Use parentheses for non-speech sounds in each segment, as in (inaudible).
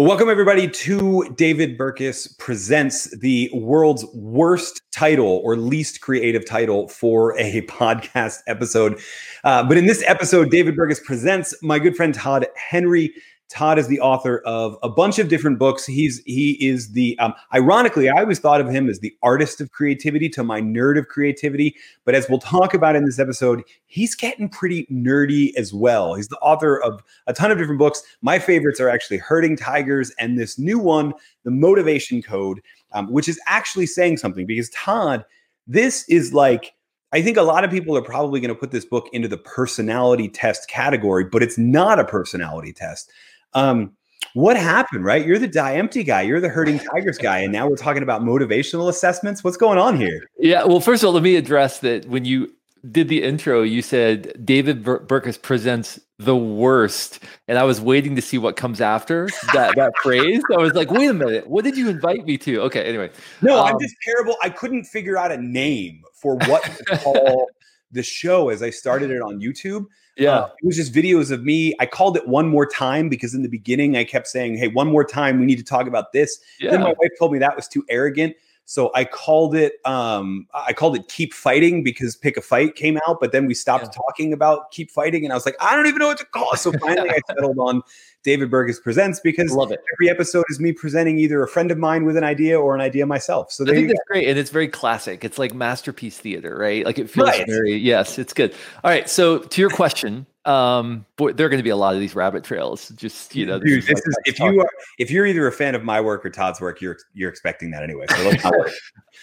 Well, welcome everybody to David Burkus presents the world's worst title or least creative title for a (laughs) podcast episode. Uh, but in this episode, David Burkus presents my good friend Todd Henry. Todd is the author of a bunch of different books. He's he is the um, ironically, I always thought of him as the artist of creativity to my nerd of creativity. But as we'll talk about in this episode, he's getting pretty nerdy as well. He's the author of a ton of different books. My favorites are actually Herding Tigers and this new one, The Motivation Code, um, which is actually saying something because Todd, this is like I think a lot of people are probably going to put this book into the personality test category, but it's not a personality test. Um, what happened, right? You're the die empty guy, you're the Herding Tigers guy, and now we're talking about motivational assessments. What's going on here? Yeah, well, first of all, let me address that when you did the intro, you said David Bur- Burkus presents the worst, and I was waiting to see what comes after that that phrase. I was like, wait a minute, what did you invite me to? Okay, anyway, no, um, I'm just terrible. I couldn't figure out a name for what to call (laughs) the show as I started it on YouTube. Yeah. Uh, it was just videos of me. I called it one more time because in the beginning I kept saying, Hey, one more time, we need to talk about this. Yeah. Then my wife told me that was too arrogant. So I called it um I called it keep fighting because pick a fight came out, but then we stopped yeah. talking about keep fighting and I was like, I don't even know what to call. So finally I settled on David Burkus presents because Love it. every episode is me presenting either a friend of mine with an idea or an idea myself. So I think that's great. And it's very classic. It's like masterpiece theater, right? Like it feels right. very, yes, it's good. All right. So to your question, um boy there are going to be a lot of these rabbit trails just you know this Dude, is, this is if you are if you're either a fan of my work or todd's work you're you're expecting that anyway so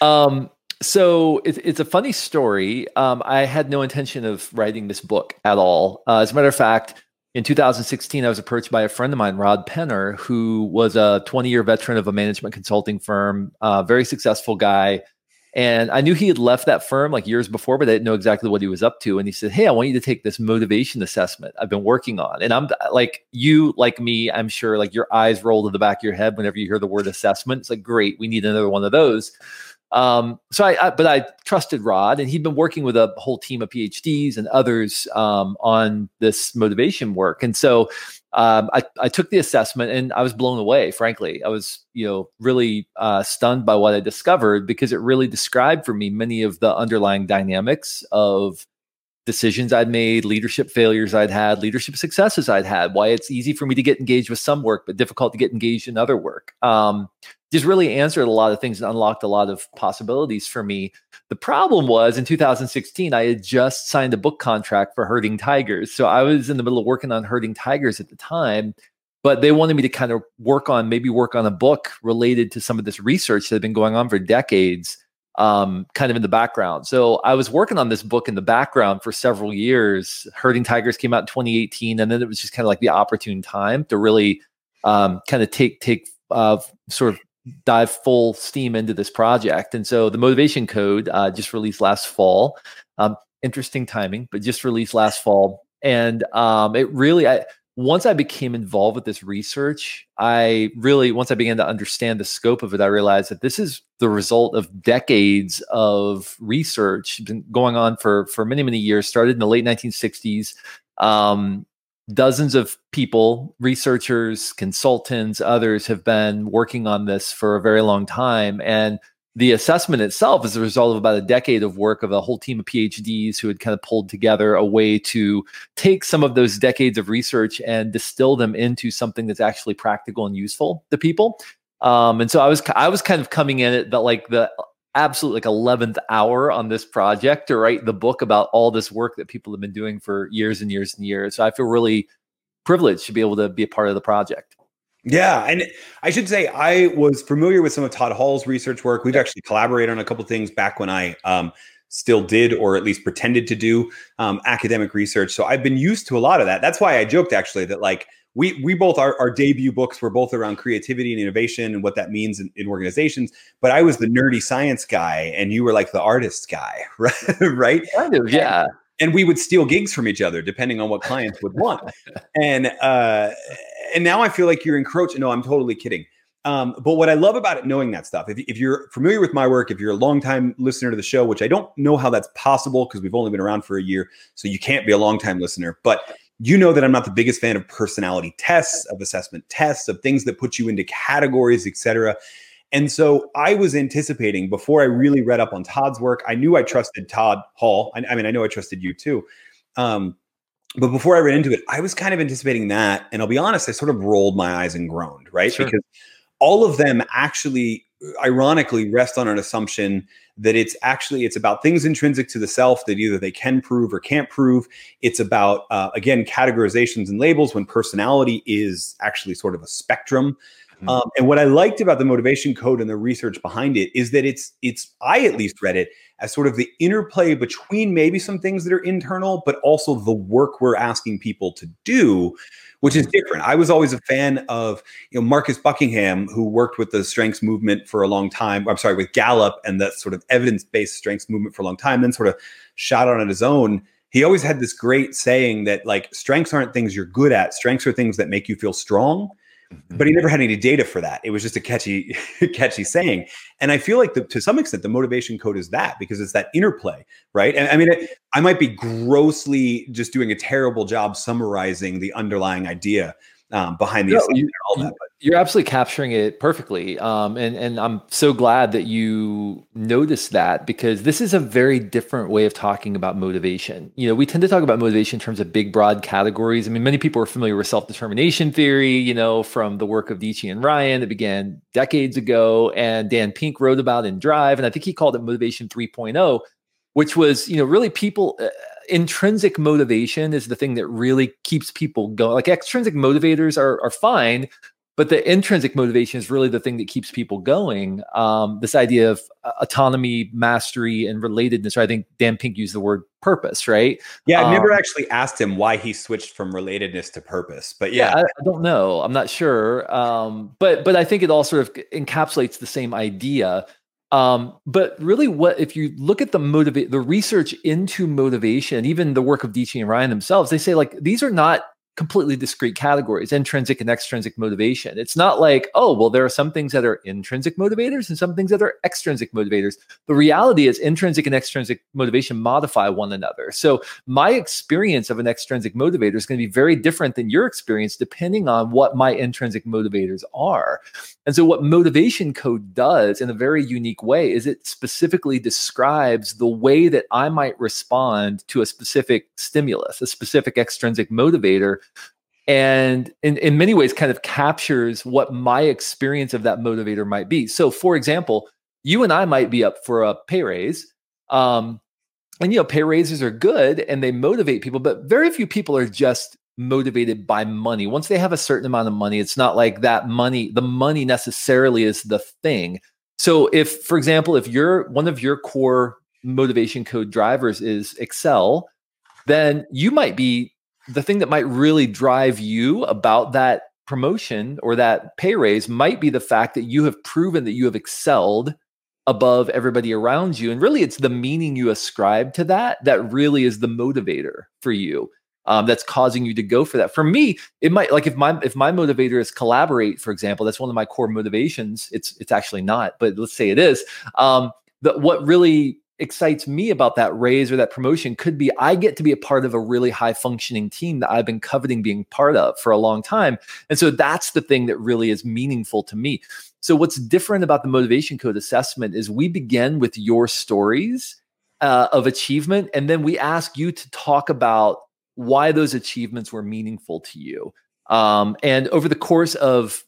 (laughs) um so it's, it's a funny story um i had no intention of writing this book at all uh, as a matter of fact in 2016, I was approached by a friend of mine, Rod Penner, who was a 20 year veteran of a management consulting firm, uh, very successful guy. And I knew he had left that firm like years before, but I didn't know exactly what he was up to. And he said, Hey, I want you to take this motivation assessment I've been working on. And I'm like, you, like me, I'm sure like your eyes roll to the back of your head whenever you hear the word assessment. It's like, great, we need another one of those. Um, so I, I, but I trusted Rod, and he'd been working with a whole team of PhDs and others um, on this motivation work. And so um, I, I took the assessment, and I was blown away. Frankly, I was you know really uh, stunned by what I discovered because it really described for me many of the underlying dynamics of decisions I'd made, leadership failures I'd had, leadership successes I'd had, why it's easy for me to get engaged with some work, but difficult to get engaged in other work. Um, just really answered a lot of things and unlocked a lot of possibilities for me. The problem was in 2016, I had just signed a book contract for Herding Tigers. So I was in the middle of working on Herding Tigers at the time, but they wanted me to kind of work on maybe work on a book related to some of this research that had been going on for decades, um, kind of in the background. So I was working on this book in the background for several years. Herding Tigers came out in 2018, and then it was just kind of like the opportune time to really um, kind of take take uh, sort of dive full steam into this project. And so the motivation code uh, just released last fall. Um, interesting timing, but just released last fall. And um, it really, I, once I became involved with this research, I really, once I began to understand the scope of it, I realized that this is the result of decades of research been going on for for many many years. Started in the late 1960s, um, dozens of people, researchers, consultants, others have been working on this for a very long time. And the assessment itself is a result of about a decade of work of a whole team of PhDs who had kind of pulled together a way to take some of those decades of research and distill them into something that's actually practical and useful to people. Um, and so I was I was kind of coming in at the like the absolute like 11th hour on this project to write the book about all this work that people have been doing for years and years and years. So I feel really privileged to be able to be a part of the project. Yeah, and I should say I was familiar with some of Todd Hall's research work. We've actually collaborated on a couple things back when I um, still did, or at least pretended to do um, academic research. So I've been used to a lot of that. That's why I joked actually that like we we both our, our debut books were both around creativity and innovation and what that means in, in organizations but i was the nerdy science guy and you were like the artist guy (laughs) right right kind of yeah and, and we would steal gigs from each other depending on what clients would want and uh and now i feel like you're encroaching no i'm totally kidding um, but what I love about it, knowing that stuff, if, if you're familiar with my work, if you're a longtime listener to the show, which I don't know how that's possible because we've only been around for a year, so you can't be a longtime listener. But you know that I'm not the biggest fan of personality tests, of assessment tests, of things that put you into categories, etc. And so I was anticipating before I really read up on Todd's work. I knew I trusted Todd Hall. I, I mean, I know I trusted you too. Um, but before I read into it, I was kind of anticipating that. And I'll be honest, I sort of rolled my eyes and groaned, right? Sure. Because all of them actually ironically rest on an assumption that it's actually it's about things intrinsic to the self that either they can prove or can't prove it's about uh, again categorizations and labels when personality is actually sort of a spectrum mm-hmm. um, and what i liked about the motivation code and the research behind it is that it's it's i at least read it as sort of the interplay between maybe some things that are internal but also the work we're asking people to do which is different. I was always a fan of you know Marcus Buckingham, who worked with the strengths movement for a long time. I'm sorry, with Gallup and that sort of evidence-based strengths movement for a long time, then sort of shot on his own. He always had this great saying that like strengths aren't things you're good at. Strengths are things that make you feel strong but he mm-hmm. never had any data for that. It was just a catchy, (laughs) catchy saying. And I feel like the, to some extent, the motivation code is that because it's that interplay, right? And I mean, it, I might be grossly just doing a terrible job summarizing the underlying idea um, behind the no, you, all that. But. You're absolutely capturing it perfectly, um, and and I'm so glad that you noticed that because this is a very different way of talking about motivation. You know, we tend to talk about motivation in terms of big, broad categories. I mean, many people are familiar with self determination theory. You know, from the work of Deci and Ryan that began decades ago, and Dan Pink wrote about in Drive, and I think he called it Motivation 3.0 which was you know really people uh, intrinsic motivation is the thing that really keeps people going. Like extrinsic motivators are are fine, but the intrinsic motivation is really the thing that keeps people going. Um, this idea of uh, autonomy, mastery, and relatedness. Or I think Dan Pink used the word purpose, right? Yeah, I um, never actually asked him why he switched from relatedness to purpose, but yeah, yeah I, I, don't know. I'm not sure, um, but but I think it all sort of encapsulates the same idea. Um, but really, what if you look at the motivate the research into motivation, even the work of Deci and Ryan themselves, they say like these are not completely discrete categories intrinsic and extrinsic motivation. It's not like oh well there are some things that are intrinsic motivators and some things that are extrinsic motivators. The reality is intrinsic and extrinsic motivation modify one another. So my experience of an extrinsic motivator is going to be very different than your experience depending on what my intrinsic motivators are. And so what motivation code does in a very unique way is it specifically describes the way that i might respond to a specific stimulus a specific extrinsic motivator and in, in many ways kind of captures what my experience of that motivator might be. So for example you and i might be up for a pay raise um, and you know pay raises are good and they motivate people but very few people are just motivated by money. Once they have a certain amount of money it's not like that money the money necessarily is the thing. So if for example if you're one of your core motivation code drivers is excel then you might be the thing that might really drive you about that promotion or that pay raise might be the fact that you have proven that you have excelled above everybody around you. And really, it's the meaning you ascribe to that that really is the motivator for you. Um, that's causing you to go for that. For me, it might like if my if my motivator is collaborate, for example, that's one of my core motivations. It's it's actually not, but let's say it is. Um, the, what really excites me about that raise or that promotion could be I get to be a part of a really high functioning team that I've been coveting being part of for a long time. And so that's the thing that really is meaningful to me. So, what's different about the motivation code assessment is we begin with your stories uh, of achievement, and then we ask you to talk about why those achievements were meaningful to you. Um, and over the course of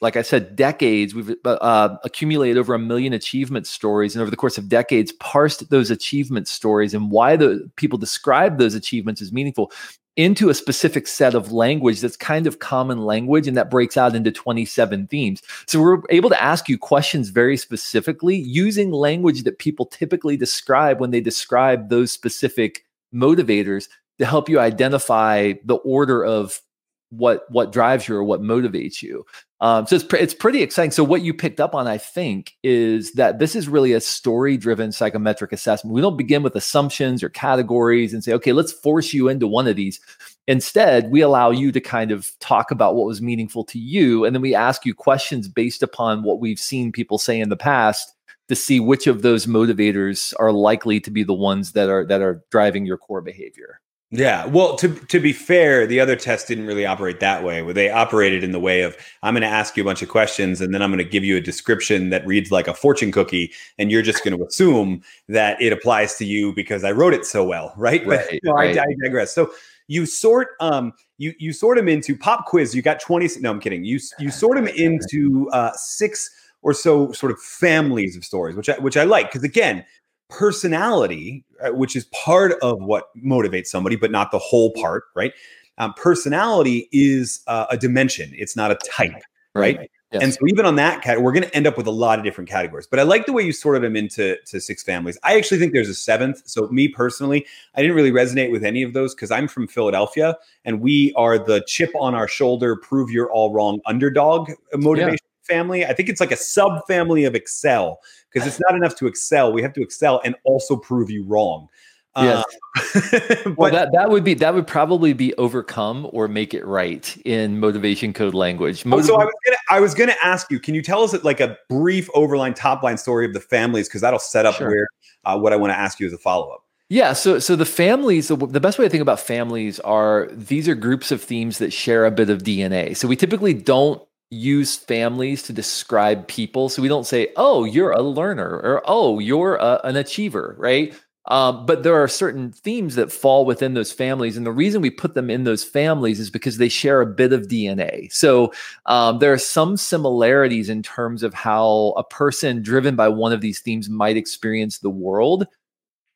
like I said, decades, we've uh, uh, accumulated over a million achievement stories, and over the course of decades, parsed those achievement stories and why the people describe those achievements as meaningful into a specific set of language that's kind of common language and that breaks out into 27 themes. So we're able to ask you questions very specifically using language that people typically describe when they describe those specific motivators to help you identify the order of what what drives you or what motivates you. Um, so it's it's pretty exciting. So what you picked up on, I think, is that this is really a story driven psychometric assessment. We don't begin with assumptions or categories and say, okay, let's force you into one of these. Instead, we allow you to kind of talk about what was meaningful to you, and then we ask you questions based upon what we've seen people say in the past to see which of those motivators are likely to be the ones that are that are driving your core behavior. Yeah. Well, to to be fair, the other tests didn't really operate that way. Where they operated in the way of I'm going to ask you a bunch of questions and then I'm going to give you a description that reads like a fortune cookie, and you're just going to assume that it applies to you because I wrote it so well, (laughs) right? Right, but no, right. I, I digress. So you sort um you you sort them into pop quiz. You got 20. No, I'm kidding. You you sort them into uh, six or so sort of families of stories, which I which I like because again personality, uh, which is part of what motivates somebody, but not the whole part, right? Um, personality is uh, a dimension, it's not a type, right? Yes. And so even on that cat, we're going to end up with a lot of different categories. But I like the way you sorted them into to six families. I actually think there's a seventh. So me personally, I didn't really resonate with any of those because I'm from Philadelphia and we are the chip on our shoulder, prove you're all wrong underdog motivation family. I think it's like a subfamily of Excel because it's not enough to excel. We have to excel and also prove you wrong. Yes. Uh, (laughs) well, that that would be that would probably be overcome or make it right in motivation code language. Oh, so I was gonna I was gonna ask you, can you tell us like a brief overline top line story of the families because that'll set up Sure. where uh, what I want to ask you as a follow up. Yeah, so so the families, the, the best way to think about families are these are groups of themes that share a bit of DNA. So we typically don't use families to describe people. So we don't say, "Oh, you're a learner," or "Oh, you're a, an achiever," right? Um, but there are certain themes that fall within those families, and the reason we put them in those families is because they share a bit of DNA. So um, there are some similarities in terms of how a person driven by one of these themes might experience the world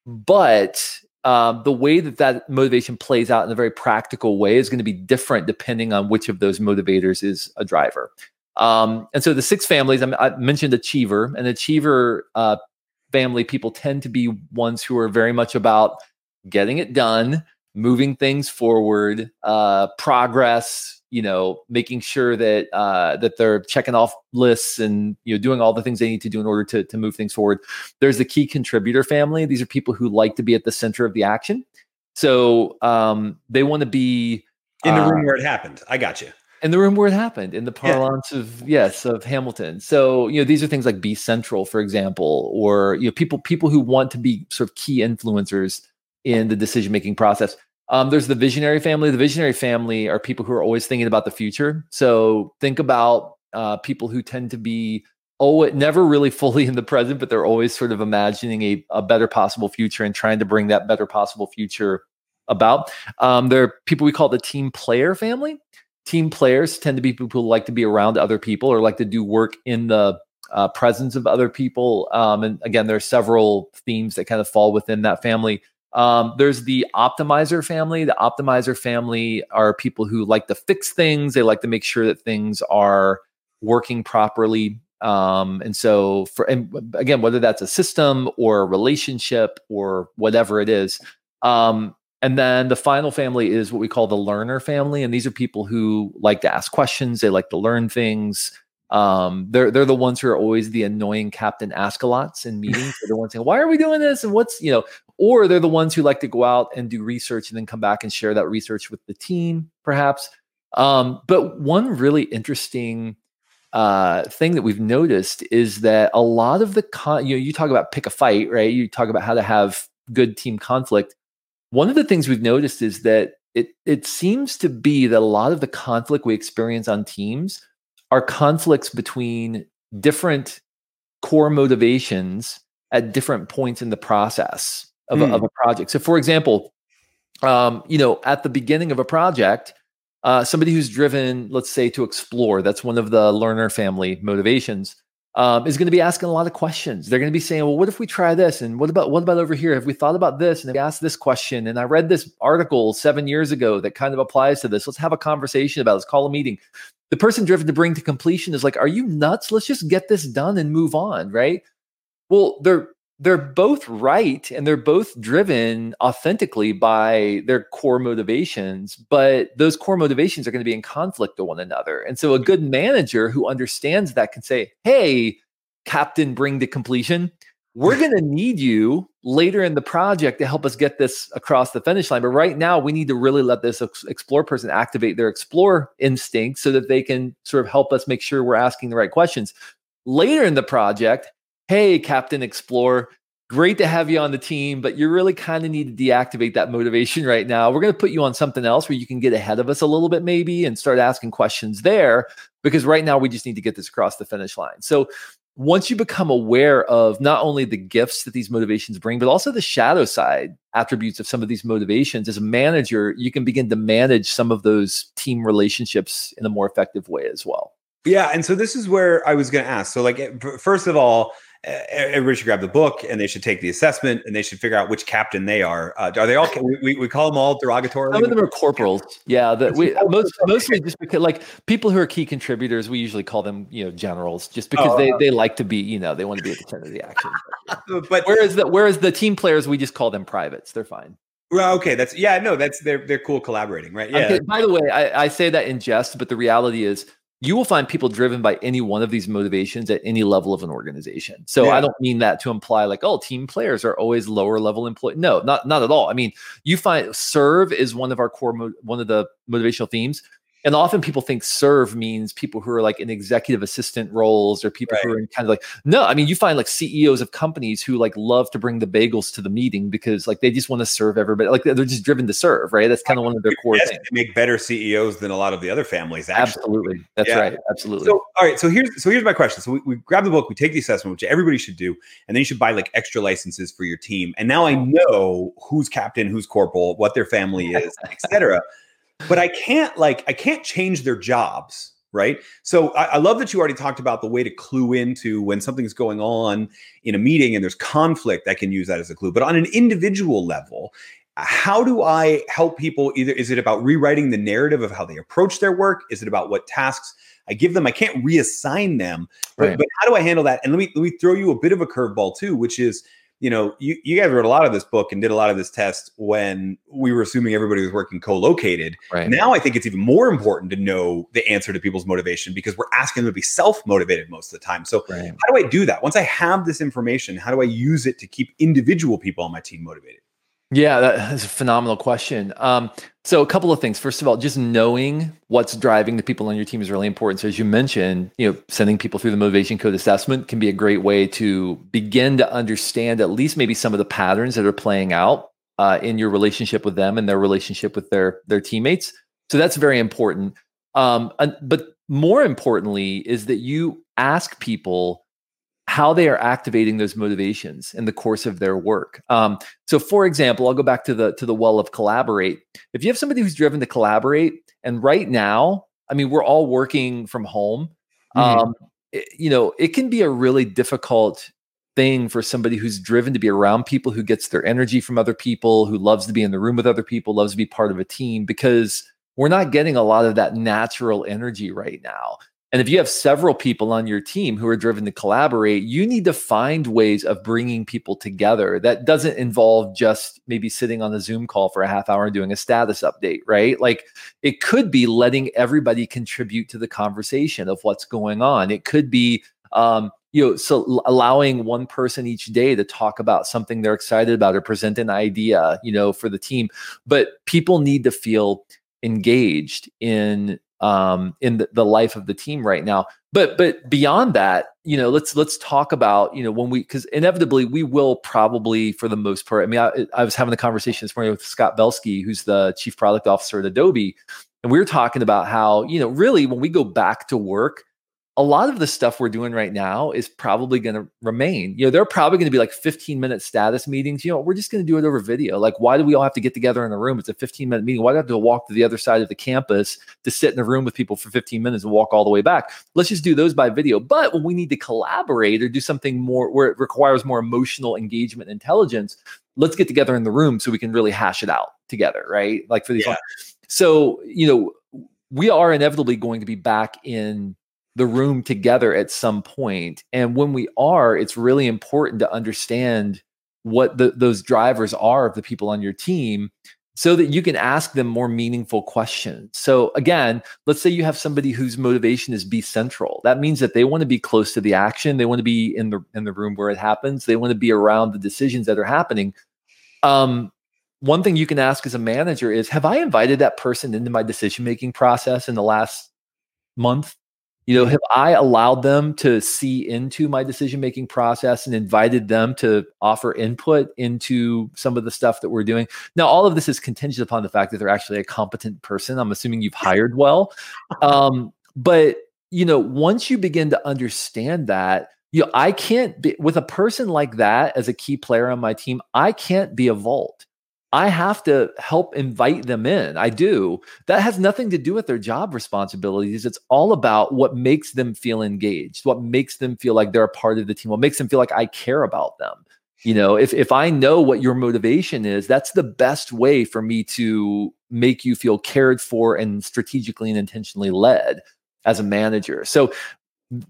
but um, the way that that motivation plays out in a very practical way is going to be different depending on which of those motivators is a driver. Um, and so the six families I, I mentioned achiever and achiever uh, family people tend to be ones who are very much about getting it done, moving things forward, uh, progress. You know, making sure that uh, that they're checking off lists and you know doing all the things they need to do in order to to move things forward. There's the key contributor family. These are people who like to be at the center of the action. So um, they want to be In the uh, room where it happened. I got you. in the room where it happened, in the Yeah. parlance of yes of Hamilton. So you know these are things like be central, for example, or you know people people who want to be sort of key influencers in the decision making process. Um, there's the visionary family. The visionary family are people who are always thinking about the future. So think about uh, people who tend to be oh never really (laughs) fully in the present, but they're always sort of imagining a, a better possible future and trying to bring that better possible future about. Um, there are people we call the team player family team players tend to be people who like to be around other people or like to do work in the uh, presence of other people. Um, and again, there are several themes that kind of fall within that family. Um, there's the optimizer family. The optimizer family are people who like to fix things. They like to make sure that things are working properly. Um, and so, for and again, whether that's a system or a relationship or whatever it is, um, and then the final family is what we call the learner family. And these are people who like to ask questions, they like to learn things. Um, they're they're the ones who are always the annoying captain ask-a-lots in meetings. they're the ones saying, Why are we doing this? And what's, you know, or they're the ones who like to go out and do research and then come back and share that research with the team, perhaps. Um, but one really interesting uh, thing that we've noticed is that a lot of the con you know, you talk about pick a fight, right? You talk about how to have good team conflict one of the things we've noticed is that it it seems to be that a lot of the conflict we experience on teams are conflicts between different core motivations at different points in the process of, a, Hmm. of a project. So, for example, um, you know, at the beginning of a project, uh, somebody who's driven, let's say, to explore, that's one of the learner family motivations, um, is going to be asking a lot of questions. They're going to be saying, "Well, what if we try this? And what about what about over here? Have we thought about this? And we asked this question? And I read this article seven years ago that kind of applies to this. Let's have a conversation about. it. Let's call a meeting." The person driven to bring to completion is like, "Are you nuts? Let's just get this done and move on." Right? Well, they're they're both right and they're both driven authentically by their core motivations, but those core motivations are going to be in conflict to one another. And so a good manager who understands that can say, "Hey, captain, bring to completion. We're (laughs) going to need you later in the project to help us get this across the finish line. But right now, we need to really let this ex- explore person activate their explore instinct so that they can sort of help us make sure we're asking the right questions. Later in the project, hey, Captain Explore, great to have you on the team, but you really kind of need to deactivate that motivation (laughs) right now. We're going to put you on something else where you can get ahead of us a little bit, maybe, and start asking questions there. Because right now we just need to get this across the finish line. So once you become aware of not only the gifts that these motivations bring, but also the shadow side attributes of some of these motivations, as a manager, you can begin to manage some of those team relationships in a more effective way as well. Yeah. And so this is where I was going to ask. So, like, eh, first of all, everybody should grab the book and they should take the assessment and they should figure out which captain they are. Uh, are they all? We, we call them all derogatory. Some of them are corporals. Yeah, that we most mostly just because like people who are key contributors, we usually call them you know generals, just because oh, they they like to be you know they want to be at the center of the action. (laughs) but whereas the whereas the team players, we just call them privates. They're fine. Well, okay, that's yeah, no, that's they're they're cool collaborating, right? Yeah. Okay, by the way, I, I say that in jest, but the reality is you will find people driven by any one of these motivations at any level of an organization. So yeah. I don't mean that to imply like, oh, team players are always lower level employee. No, not not at all. I mean, you find serve is one of our core mo- one of the motivational themes and often people think serve means people who are like in executive assistant roles or people right. who are in kind of like no i mean you find like ceos of companies who like love to bring the bagels to the meeting because like they just want to serve everybody like they're just driven to serve right? That's kind of one of their core yes, things. make better ceos than a lot of the other families actually. absolutely. That's yeah. right. Absolutely. So all right so here's so here's my question. So we, we grab the book we take the assessment which everybody should do and then you should buy like extra licenses for your team. And now i mm-hmm. know who's captain who's corporal what their family is etc but I can't like I can't change their jobs, right? So I, I, love that you already talked about the way to clue into when something's going on in a meeting and there's conflict. I can use that as a clue. But on an individual level, how do I help people? Either is it about rewriting the narrative of how they approach their work? Is it about what tasks I give them? I can't reassign them, but, right. but how do I handle that? And let me let me throw you a bit of a curveball too, which is you know, you, you guys wrote a lot of this book and did a lot of this test when we were assuming everybody was working co-located. Right. Now I think it's even more important to know the answer to people's motivation because we're asking them to be self-motivated most of the time. So right. how do I do that? Once I have this information, how do I use it to keep individual people on my team motivated? Yeah, that's a phenomenal question. Um, so a couple of things. First of all, just knowing what's driving the people on your team is really important. So as you mentioned, you know, sending people through the motivation code assessment can be a great way to begin to understand at least maybe some of the patterns that are playing out uh, in your relationship with them and their relationship with their their teammates. So that's very important. Um, but more importantly is that you ask people how they are activating those motivations in the course of their work. Um, so, for example, I'll go back to the to the well of collaborate. If you have somebody who's driven to collaborate, and right now, I mean, we're all working from home. Mm-hmm. Um, it, you know, it can be a really difficult thing for somebody who's driven to be around people, who gets their energy from other people, who loves to be in the room with other people, loves to be part of a team, because we're not getting a lot of that natural energy right now. And if you have several people on your team who are driven to collaborate, you need to find ways of bringing people together. That doesn't involve just maybe sitting on a Zoom call for a half hour and doing a status update, right? Like it could be letting everybody contribute to the conversation of what's going on. It could be, um, you know, so allowing one person each day to talk about something they're excited about or present an idea, you know, for the team. But people need to feel engaged in um, in the, the life of the team right now. But but beyond that, you know, let's let's talk about you know when we because inevitably we will probably for the most part. I mean, I, I was having a conversation this morning with Scott Belsky, who's the chief product officer at Adobe, and we were talking about how you know really when we go back to work a lot of the stuff we're doing right now is probably going to remain. You know, there are probably going to be like 15 minute status meetings. You know, we're just going to do it over video. Like, why do we all have to get together in a room? It's a 15 minute meeting. Why do I have to walk to the other side of the campus to sit in a room with people for 15 minutes and walk all the way back? Let's just do those by video. But when we need to collaborate or do something more where it requires more emotional engagement, and intelligence, let's get together in the room so we can really hash it out together, right? Like for these. Yeah. So, you know, we are inevitably going to be back in the room together at some point. And when we are, it's really important to understand what the, those drivers are of the people on your team so that you can ask them more meaningful questions. So again, let's say you have somebody whose motivation is be central. That means that they want to be close to the action, they want to be in the in the room where it happens, they want to be around the decisions that are happening. Um, one thing you can ask as a manager is have I invited that person into my decision making process in the last month? You know, have I allowed them to see into my decision making process and invited them to offer input into some of the stuff that we're doing? Now, all of this is contingent upon the fact that they're actually a competent person. I'm assuming you've hired well. Um, but, you know, once you begin to understand that, you know, I can't be with a person like that as a key player on my team, I can't be a vault. I have to help invite them in. I do. That has nothing to do with their job responsibilities. It's all about what makes them feel engaged, what makes them feel like they're a part of the team, what makes them feel like I care about them. You know, if if I know what your motivation is, that's the best way for me to make you feel cared for and strategically and intentionally led as a manager. So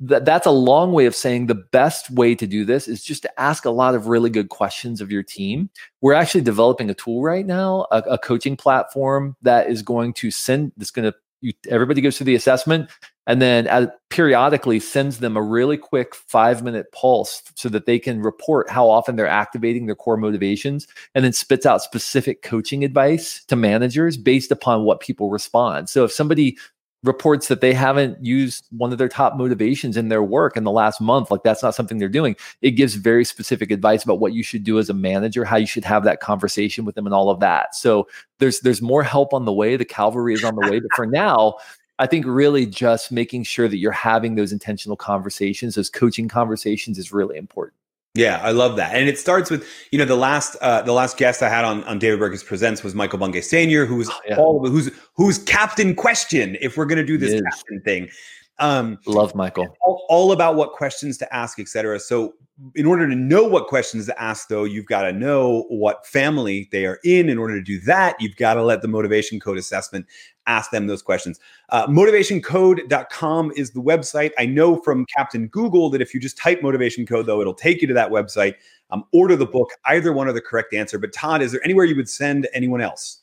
th- that's a long way of saying the best way to do this is just to ask a lot of really good questions of your team. We're actually developing a tool right now, a, a coaching platform that is going to send, that's going to, you, everybody goes through the assessment and then as, periodically sends them a really quick five minute pulse so that they can report how often they're activating their core motivations and then spits out specific coaching advice to managers based upon what people respond. So if somebody reports that they haven't used one of their top motivations in their work in the last month. Like that's not something they're doing. It gives very specific advice about what you should do as a manager how you should have that conversation with them and all of that. So there's there's more help on the way. The cavalry is on the way. But for now i think really just making sure that you're having those intentional conversations those coaching conversations is really important yeah, I love that, and it starts with you know the last uh, the last guest I had on on David Burkus Presents was Michael Bungay Stanier, who was oh, yeah. all who's who's captain question if we're going to do this captain thing. Um, Love Michael. All, all, about what questions to ask, etc. So, in order to know what questions to ask, though, you've got to know what family they are in. In order to do that, you've got to let the motivation code assessment ask them those questions. Uh, motivationcode.com is the website. I know from Captain Google that if you just type motivation code, though, it'll take you to that website. Um, order the book. Either one are the correct answer. But Todd, is there anywhere you would send anyone else?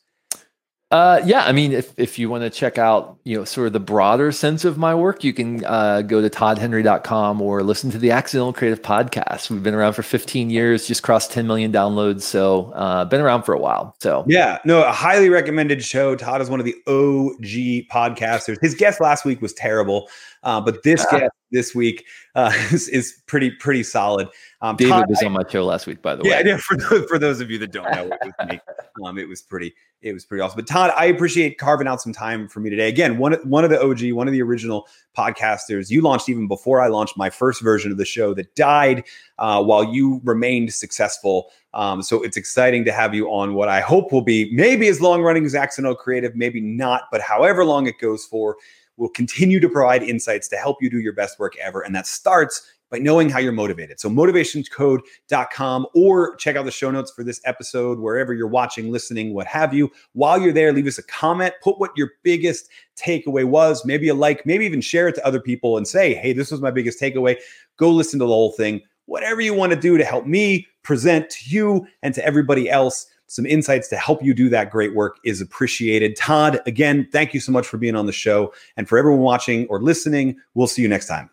Uh, yeah, I mean, if, if you want to check out, you know, sort of the broader sense of my work, you can uh, go to toddhenry.com or listen to the Accidental Creative Podcast. We've been around for 15 years, just crossed 10 million downloads. So, uh, been around for a while. So, yeah, no, a highly recommended show. Todd is one of the OG podcasters. His guest last week was terrible, uh, but this ah. guest this week uh, (laughs) is, is pretty, pretty solid. Um, David Todd, was on my show last week, by the yeah, way. Yeah, for those, for those of you that don't know, it was me. (laughs) Um, it was pretty, it was pretty awesome. But Todd, I appreciate carving out some time for me today. Again, one one of the OG, one of the original podcasters. You launched even before I launched my first version of the show that died uh, while you remained successful. Um, so it's exciting to have you on what I hope will be maybe as long running as Accidental Creative, maybe not, but however long it goes for, we'll continue to provide insights to help you do your best work ever. And that starts by knowing how you're motivated. So motivationscode.com or check out the show notes for this episode wherever you're watching, listening, what have you. While you're there, leave us a comment, put what your biggest takeaway was, maybe a like, maybe even share it to other people and say, "Hey, this was my biggest takeaway." Go listen to the whole thing. Whatever you want to do to help me present to you and to everybody else some insights to help you do that great work is appreciated. Todd, again, thank you so much for being on the show. And for everyone watching or listening, we'll see you next time.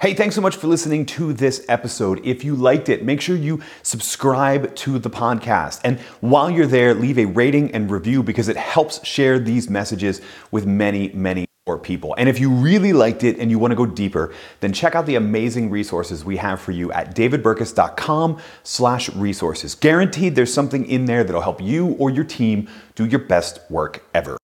Hey, thanks so much for listening to this episode. If you liked it, make sure you subscribe to the podcast. And while you're there, leave a rating and review because it helps share these messages with many, many more people. And if you really liked it and you want to go deeper, then check out the amazing resources we have for you at davidburkus.com slash resources. Guaranteed there's something in there that'll help you or your team do your best work ever.